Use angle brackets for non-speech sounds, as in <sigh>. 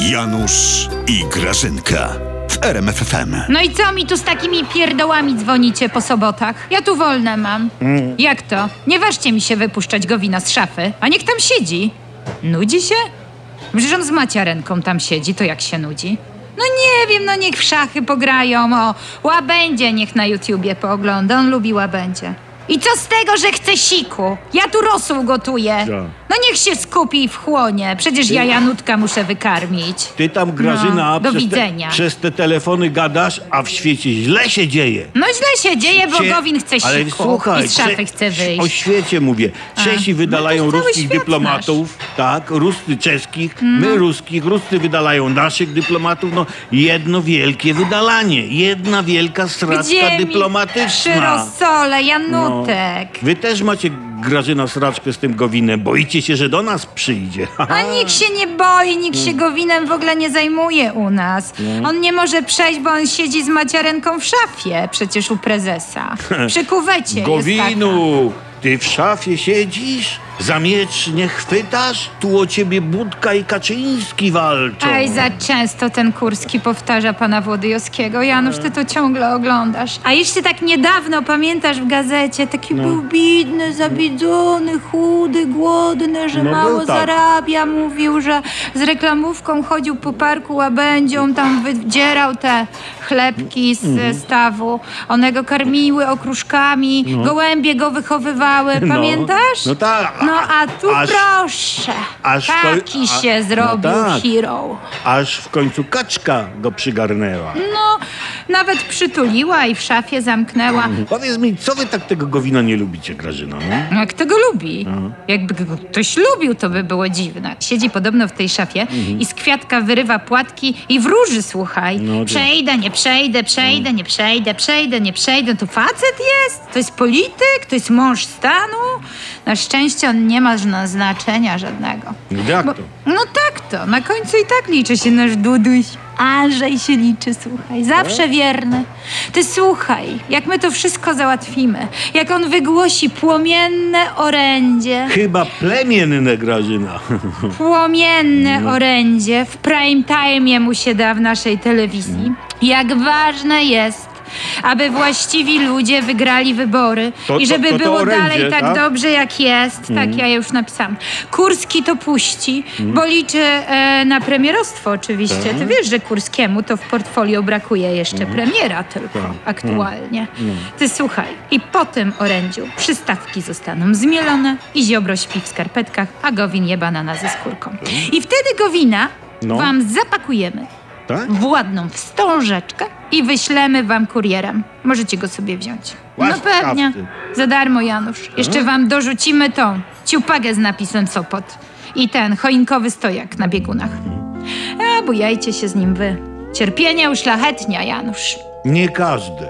Janusz i Grażynka w RMFFM. No i co mi tu z takimi pierdołami dzwonicie po sobotach? Ja tu wolne mam. Jak to? Nie ważcie mi się wypuszczać go wina z szafy, a niech tam siedzi. Nudzi się? Przecież on z maciarenką tam siedzi, to jak się nudzi? No nie wiem, no niech w szachy pograją, o, łabędzie niech na YouTubie poogląda, on lubi łabędzie. I co z tego, że chce siku? Ja tu rosół gotuję. Co? No niech się skupi i wchłonie, przecież ja Janutka muszę wykarmić. Ty tam, Grażyna, No, do przez, widzenia. Te, przez te telefony gadasz, a w świecie źle się dzieje. No źle się dzieje, bo Cie- Gowin chce siku Ale słuchaj, i z szafy Cze- chce O wyjść. świecie mówię. Czesi wydalają no to cały ruskich świat dyplomatów, tak, Ruscy czeskich, No. my ruskich, Ruscy wydalają naszych dyplomatów, no jedno wielkie wydalanie, jedna wielka sraczka Gdzie mi dyplomatyczna. Przy rosole, No. Janutek. Wy też macie, Grażyna, sraczkę z tym Gowinem. Boicie się, że do nas przyjdzie. A <laughs> nikt się nie boi, nikt się Gowinem w ogóle nie zajmuje u nas. No. On nie może przejść, bo on siedzi z maciarenką w szafie, przecież u prezesa. <laughs> Przy kuwecie jest Gowinu, ty w szafie siedzisz? Za miecz nie chwytasz? Tu o ciebie Budka i Kaczyński walczą. Aj, za często ten Kurski powtarza pana Włodyjowskiego. Janusz, ty to ciągle oglądasz. A jeszcze tak niedawno, pamiętasz w gazecie, taki No. był biedny, zabiedzony, chudy, głodny, że No, mało tak. zarabia. Mówił, że z reklamówką chodził po parku łabędzią, tam wydzierał te chlebki z stawu. One go karmiły okruszkami, gołębie go wychowywały. No. Pamiętasz? No tak. No a tu Aż- proszę. aż Taki a- się no zrobił tak. hero. Aż w końcu kaczka go przygarnęła. No, nawet przytuliła i w szafie zamknęła. Powiedz mi, co wy tak tego Gowina nie lubicie, Grażyna? No? No, Jak to go lubi? Jakby go ktoś lubił, to by było dziwne. Siedzi podobno w tej szafie i z kwiatka wyrywa płatki i wróży, słuchaj. Mhm. No przejdę, nie przejdę, przejdę, nie przejdę, przejdę, nie przejdę. To facet jest? To jest polityk? To jest mąż stanu? Na szczęście on nie ma znaczenia żadnego. Jak Bo- to? No tak to. Na końcu i tak liczy się nasz Duduś. Andrzej się liczy, słuchaj. Zawsze wierny. Ty słuchaj, jak my to wszystko załatwimy. Jak on wygłosi płomienne orędzie. Chyba plemienne, Grażyna. Płomienne orędzie. W prime time mu się da w naszej telewizji. Jak ważne jest, aby właściwi ludzie wygrali wybory To- i żeby to- to było orędzie, dalej tak, tak? dobrze jak jest. Tak, ja już napisałam. Kurski to puści, bo liczy e, na premierostwo oczywiście. Ty wiesz, że Kurskiemu to w portfolio brakuje jeszcze premiera tylko Tak. aktualnie. Ty słuchaj, i po tym orędziu przystawki zostaną zmielone i Ziobro śpi w skarpetkach, a Gowin je banana ze skórką. I wtedy Gowina No. wam zapakujemy Tak? w ładną wstążeczkę i wyślemy wam kurierem. Możecie go sobie wziąć. No pewnie. Za darmo, Janusz. Jeszcze wam dorzucimy tą ciupagę z napisem Sopot i ten choinkowy stojak na biegunach. A bujajcie się z nim wy. Cierpienie uszlachetnia, Janusz. Nie każdy.